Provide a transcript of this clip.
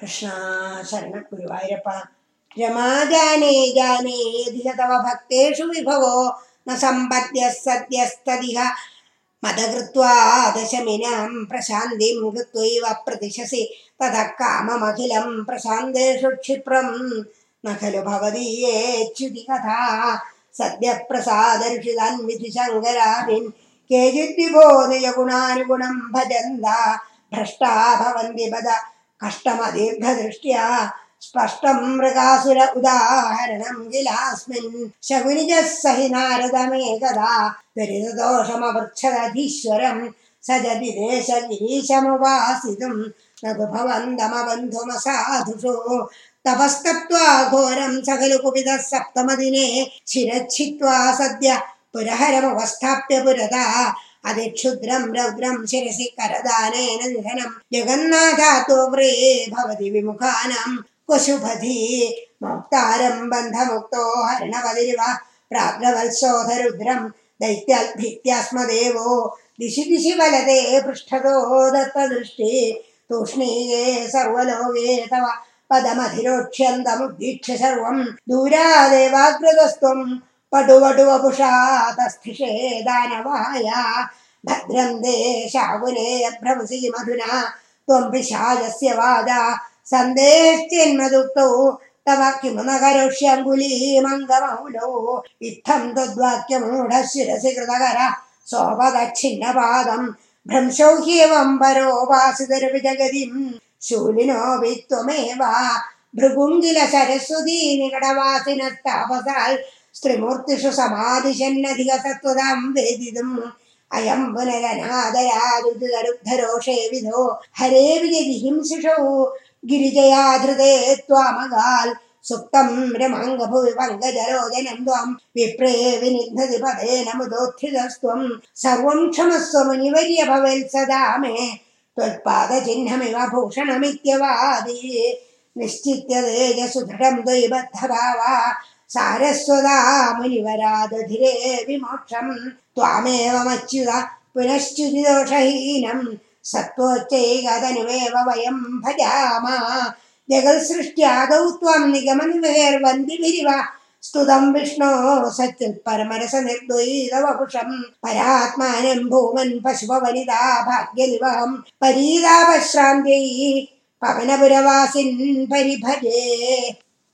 कृष्णाशरण गुरुवायरप्प क्षमा जाने जाने दिश तव भक्तेषु विभवो न सम्पद्यः सद्यस्तदिह। मदकृत्वा दशमिनां प्रशान्तिं कृत्वैव प्रतिशसि। ततः काममखिलं प्रशान्तेषु क्षिप्रं। न खलु भवदीये क्षुतिकथा सद्यप्रसादरुषिदन्विधि शङ्करामिन् केचित् विबोधयगुणानुगुणं भजन्ता। भ्रष्टा भवन्ति पद। कष्टमदीर्घदृष्ट्या स्पष्टं मृगासुर उदाहरणं किलास्मिन् शकुनिजः सहि नारदमेकदावृच्छदधीश्वरं सजति देशगिनीशमुपासितुं न तु भवन्धुमसाधुषो तपस्तप्त्वा घोरं सकल कुपितः सप्तमदिने शिरच्छित्वा सद्य पुरहरमवस्थाप्य पुरदा अधिक्षुद्रं रौद्रं शिरसि करदानेन निधनं जगन्नाथातो व्रे भवति विमुखानां कुशुभधि मोक्तारं बन्धमुक्तो दैत्यल् प्राग्रवत्सोधरुद्रं देवो दिशि दिशि बलते पृष्ठतो दत्तदृष्टि तूष्णीये सर्वलोके तव पदमधिरोक्ष्यन्तमुद्दीक्ष्य सर्वं दूरादेवाग्रदस्त्वम् പടുവടുവപുഷാ തസ്ഥിഷേ ദാനവായ ഭദ്രം ദേശാകുലേ ഭ്രമസി മധുന. ത്വം പിശാചസ്യ വാദ സന്ദേശ്ചിന്മദുക്തൗ തവ കിമു ന കരോഷ്യങ്കുലീമംഗമൗലോ ഇത്തം ത്വദ്വാക്യമൂഢശിരസി കൃതകര. സോപദക്ഷിന്നപാദം ഭ്രംശോ ഹ്യേവം പരോപാസിതരപി ജഗതിം ശൂലിനോ വിത്വമേവ. ഭൃഗുങ്കില സരസ്വതീ നികടവാസിനത്താപസാൽ. स्त्रिमूर्तिषुसमाधिषन्नधिगसत्त्वदां वेदितुम् अयं पुनरनादयादुदरुद्धरोषे विधो हरे समाधिशन्नधिक गिरिजया धृते त्वामगाल् सुप्तं रमाङ्गभुवि पङ्गजरोजनं त्वं विप्रे विनिपदे सर्वं क्षमस्वर्य भवेत् सदा मे त्वत्पादचिह्नमिव भूषणमित्यवादि निश्चित्य तेजसुदृढं द्वैबद्धभावा सारस्वदा मुनिवरादधिरे विमोक्षं त्वामेवमच्युत पुनश्च्युतिदोषहीनं सत्त्वोच्चैकतनुमेव वयं भजाम। जगत्सृष्ट्यादौ त्वं निगमनिवेर्वन्दिभिरिव स्तुतं विष्णो सच्युत्परमरस निर्द्वैतवपुषं परात्मानं भूमन् पशुपवनिता भाग्यनिवहं परीतापश्रान्त्यै पवनपुरवासिन् परिभजे